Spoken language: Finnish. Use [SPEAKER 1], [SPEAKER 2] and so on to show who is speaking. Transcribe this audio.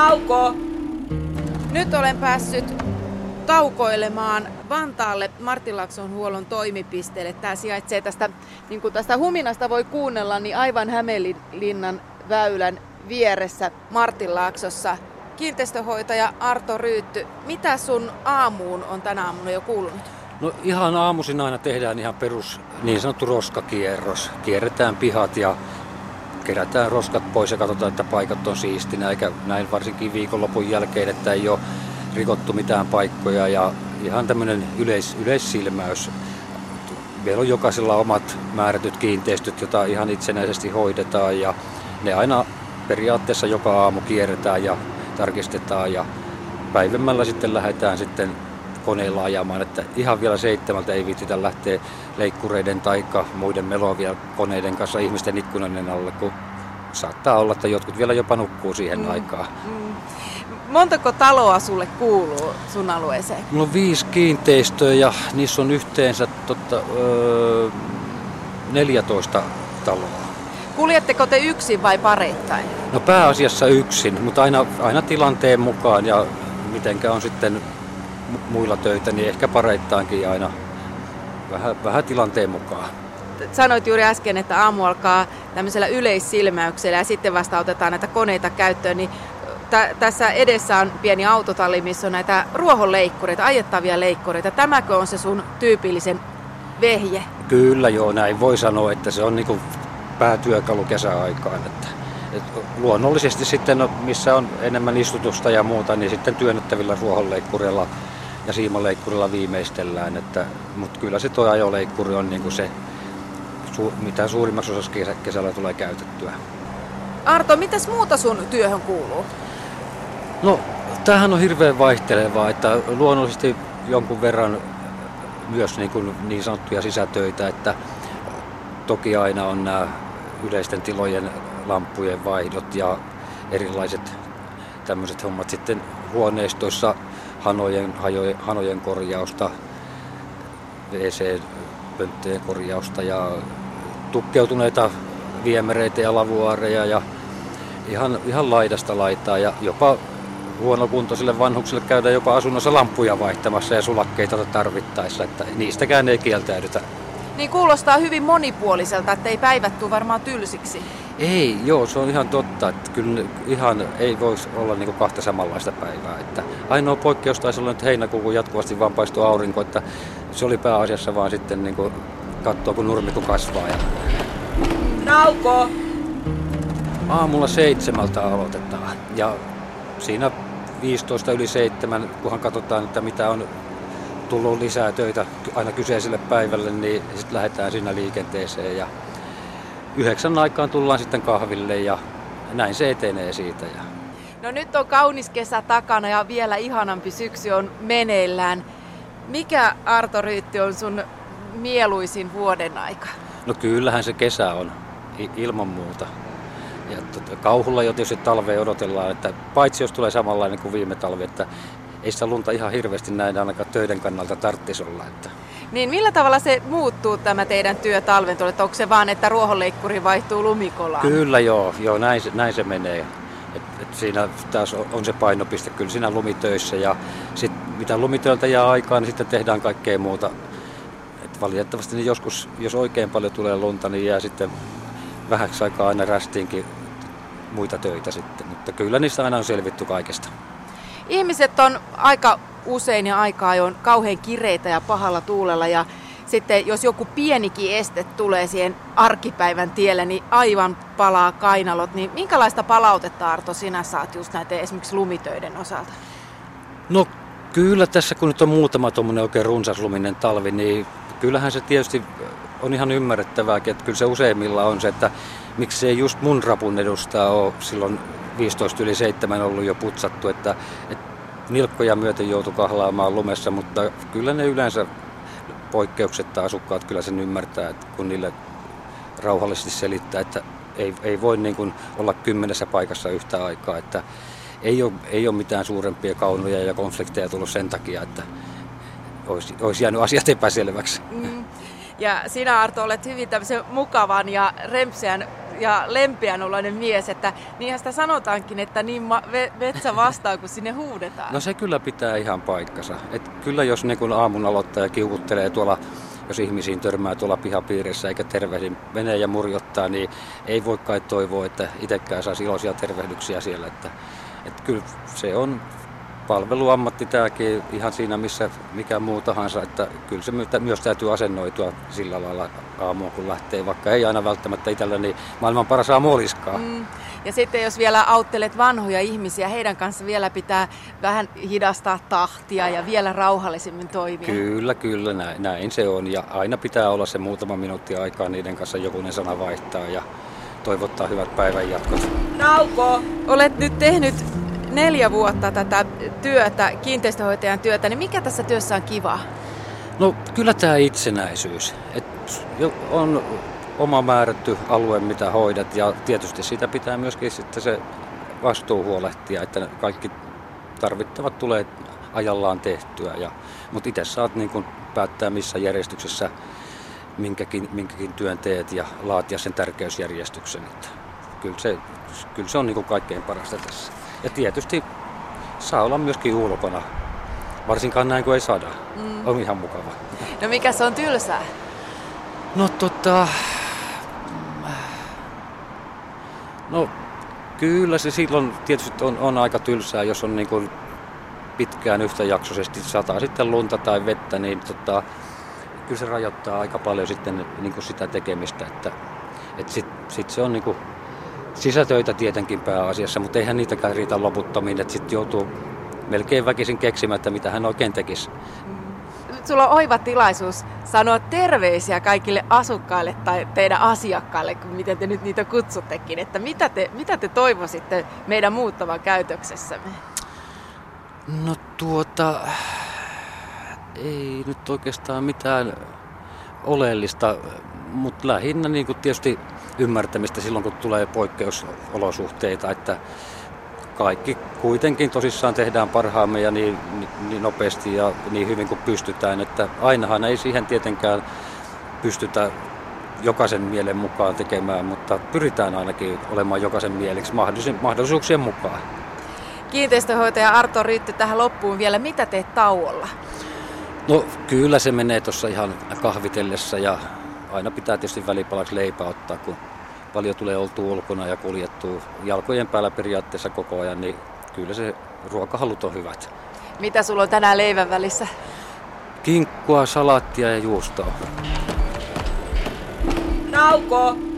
[SPEAKER 1] Nauko! Nyt olen päässyt taukoilemaan Vantaalle Martinlakson huollon toimipisteelle. Tämä sijaitsee tästä, niin kuin tästä huminasta voi kuunnella, niin aivan Hämeenlinnan väylän vieressä Martinlaaksossa. Kiinteistöhoitaja Arto Ryytty, mitä sun aamuun on tänä aamuna jo kuulunut?
[SPEAKER 2] No ihan aamuisin aina tehdään ihan perus niin sanottu roskakierros. Kierretään pihat ja kerätään roskat pois ja katsotaan, että paikat on siistinä, eikä näin varsinkin viikonlopun jälkeen, että ei ole rikottu mitään paikkoja ja ihan tämmöinen yleis, yleissilmäys. Meillä on jokaisella omat määrätyt kiinteistöt, joita ihan itsenäisesti hoidetaan ja ne aina periaatteessa joka aamu kierretään ja tarkistetaan ja päivämällä sitten lähdetään sitten koneilla ajamaan, että ihan vielä seitsemältä ei viitsitä lähteä leikkureiden tai muiden melovia koneiden kanssa ihmisten ikkunoiden alle, kun saattaa olla, että jotkut vielä jopa nukkuu siihen mm, aikaan. Mm.
[SPEAKER 1] Montako taloa sulle kuuluu sun alueeseen?
[SPEAKER 2] Mulla on viisi kiinteistöä ja niissä on yhteensä totta, öö, 14 taloa.
[SPEAKER 1] Kuljetteko te yksin vai pareittain?
[SPEAKER 2] No pääasiassa yksin, mutta aina, aina tilanteen mukaan ja mitenkä on sitten muilla töitä, niin ehkä pareittaankin aina vähän, vähän tilanteen mukaan.
[SPEAKER 1] Sanoit juuri äsken, että aamu alkaa tämmöisellä yleissilmäyksellä ja sitten vasta otetaan näitä koneita käyttöön, niin tä- tässä edessä on pieni autotalli, missä on näitä ruohonleikkureita, ajettavia leikkureita. Tämäkö on se sun tyypillisen vehje?
[SPEAKER 2] Kyllä joo, näin voi sanoa, että se on niinku päätyökalu kesäaikaan. Että, et luonnollisesti sitten, no, missä on enemmän istutusta ja muuta, niin sitten työnnettävillä ruohonleikkureilla ja siimaleikkurilla viimeistellään. Että, mutta kyllä se tuo ajoleikkuri on niin kuin se, su, mitä suurimmaksi osassa kesä, kesällä tulee käytettyä.
[SPEAKER 1] Arto, mitäs muuta sun työhön kuuluu?
[SPEAKER 2] No, tämähän on hirveän vaihtelevaa, että luonnollisesti jonkun verran myös niin, kuin niin sanottuja sisätöitä, että toki aina on nämä yleisten tilojen lampujen vaihdot ja erilaiset tämmöiset hommat sitten huoneistoissa hanojen, hajojen, hanojen korjausta, WC-pönttöjen korjausta ja tukkeutuneita viemereitä ja lavuaareja ja ihan, ihan laidasta laitaa ja jopa huonokuntoisille vanhuksille käydään jopa asunnossa lampuja vaihtamassa ja sulakkeita tarvittaessa, että niistäkään ei kieltäydytä.
[SPEAKER 1] Niin kuulostaa hyvin monipuoliselta, että ei päivät tule varmaan tylsiksi.
[SPEAKER 2] Ei, joo, se on ihan totta. Että kyllä ihan ei voisi olla niin kahta samanlaista päivää. Että ainoa poikkeus taisi olla nyt heinäkuu, kun jatkuvasti vaan paistuu aurinko. Että se oli pääasiassa vaan sitten niin katsoa, kun nurmikko kasvaa. Ja...
[SPEAKER 1] Nauko!
[SPEAKER 2] Aamulla seitsemältä aloitetaan. Ja siinä 15 yli seitsemän, kunhan katsotaan, että mitä on tullut lisää töitä aina kyseiselle päivälle, niin sitten lähdetään siinä liikenteeseen. Ja yhdeksän aikaan tullaan sitten kahville ja näin se etenee siitä. Ja...
[SPEAKER 1] No nyt on kaunis kesä takana ja vielä ihanampi syksy on meneillään. Mikä Arto Ryytti on sun mieluisin vuoden aika?
[SPEAKER 2] No kyllähän se kesä on, ilman muuta. Ja tota, kauhulla jo tietysti talvea odotellaan, että paitsi jos tulee samanlainen kuin viime talvi, että ei sitä lunta ihan hirveästi näin ainakaan töiden kannalta tarttisi olla. Että
[SPEAKER 1] niin millä tavalla se muuttuu tämä teidän työ talven? Onko se vaan, että ruohonleikkuri vaihtuu lumikolaan?
[SPEAKER 2] Kyllä joo, joo näin, näin se menee. Et, et siinä taas on se painopiste kyllä siinä lumitöissä ja sit, mitä lumitöiltä jää aikaan, niin sitten tehdään kaikkea muuta. Et valitettavasti niin joskus, jos oikein paljon tulee lunta, niin jää sitten vähäksi aikaa aina rästiinkin muita töitä sitten. Mutta kyllä niistä aina on selvitty kaikesta.
[SPEAKER 1] Ihmiset on aika usein ja aika ajoin kauhean kireitä ja pahalla tuulella ja sitten jos joku pienikin este tulee siihen arkipäivän tielle, niin aivan palaa kainalot. Niin minkälaista palautetta Arto sinä saat just näiden esimerkiksi lumitöiden osalta?
[SPEAKER 2] No kyllä tässä kun nyt on muutama tuommoinen oikein runsasluminen talvi, niin kyllähän se tietysti on ihan ymmärrettävääkin, että kyllä se useimmilla on se, että miksi ei just mun rapun edustaa ole silloin 15 yli 7 ollut jo putsattu, että, että nilkkoja myöten joutui kahlaamaan lumessa, mutta kyllä ne yleensä poikkeuksetta asukkaat kyllä sen ymmärtää, että kun niille rauhallisesti selittää, että ei, ei voi niin kuin olla kymmenessä paikassa yhtä aikaa, että ei ole, ei ole mitään suurempia kaunoja ja konflikteja tullut sen takia, että olisi, olisi jäänyt asiat epäselväksi. Mm.
[SPEAKER 1] Ja sinä Arto olet hyvin tämmöisen mukavan ja rempseän ja lempeänoloinen mies, että niinhän sitä sanotaankin, että niin ma- metsä vastaa, kun sinne huudetaan.
[SPEAKER 2] No se kyllä pitää ihan paikkansa. Et kyllä jos niin kun aamun aloittaa ja kiukuttelee tuolla jos ihmisiin törmää tuolla pihapiirissä eikä tervehdin menee ja murjottaa, niin ei voi kai toivoa, että itsekään saisi iloisia tervehdyksiä siellä. Että, että kyllä se on palveluammatti tämäkin ihan siinä missä mikä muu tahansa, että kyllä se myös täytyy asennoitua sillä lailla aamuun kun lähtee, vaikka ei aina välttämättä itselleni maailman paras aamu olisikaan. Mm.
[SPEAKER 1] Ja sitten jos vielä auttelet vanhoja ihmisiä, heidän kanssa vielä pitää vähän hidastaa tahtia ja vielä rauhallisemmin toimia.
[SPEAKER 2] Kyllä, kyllä, näin, näin se on. Ja aina pitää olla se muutama minuutti aikaa niiden kanssa jokunen sana vaihtaa ja toivottaa hyvät päivän jatkot.
[SPEAKER 1] Nauko! Olet nyt tehnyt neljä vuotta tätä työtä, kiinteistöhoitajan työtä, niin mikä tässä työssä on kiva?
[SPEAKER 2] No kyllä tämä itsenäisyys. Et on oma määrätty alue, mitä hoidat ja tietysti siitä pitää myöskin sitten se vastuu huolehtia, että kaikki tarvittavat tulee ajallaan tehtyä. Ja, mutta itse saat niin kuin päättää missä järjestyksessä minkäkin, minkäkin työn teet ja laatia sen tärkeysjärjestyksen. Että kyllä se, kyllä se on niin kuin kaikkein parasta tässä. Ja tietysti saa olla myöskin ulkona, varsinkaan näin kuin ei sada. Mm. On ihan mukava.
[SPEAKER 1] No mikä se on tylsää?
[SPEAKER 2] No tota... No kyllä se silloin tietysti on, on aika tylsää, jos on niin kuin pitkään yhtäjaksoisesti sataa sitten lunta tai vettä, niin tota, kyllä se rajoittaa aika paljon sitten niin kuin sitä tekemistä, että, että sitten sit se on niin kuin sisätöitä tietenkin pääasiassa, mutta eihän niitäkään riitä loputtomiin, että sitten joutuu melkein väkisin keksimättä, mitä hän oikein tekisi.
[SPEAKER 1] Sulla on oiva tilaisuus sanoa terveisiä kaikille asukkaille tai teidän asiakkaille, kun miten te nyt niitä kutsuttekin, että mitä te, mitä te toivoisitte meidän muuttavan käytöksessämme?
[SPEAKER 2] No tuota, ei nyt oikeastaan mitään oleellista, mutta lähinnä niin kuin tietysti ymmärtämistä silloin, kun tulee poikkeusolosuhteita, että kaikki kuitenkin tosissaan tehdään parhaamme ja niin, niin nopeasti ja niin hyvin kuin pystytään, että ainahan ei siihen tietenkään pystytä jokaisen mielen mukaan tekemään, mutta pyritään ainakin olemaan jokaisen mieliksi mahdollisuuksien mukaan.
[SPEAKER 1] Kiinteistöhoitaja Arto Rytty tähän loppuun vielä. Mitä teet tauolla?
[SPEAKER 2] No kyllä se menee tuossa ihan kahvitellessa ja aina pitää tietysti välipalaksi leipää ottaa, kun paljon tulee oltu ulkona ja kuljettu jalkojen päällä periaatteessa koko ajan, niin kyllä se ruokahalut on hyvät.
[SPEAKER 1] Mitä sulla on tänään leivän välissä?
[SPEAKER 2] Kinkkua, salaattia ja juustoa.
[SPEAKER 1] Nauko!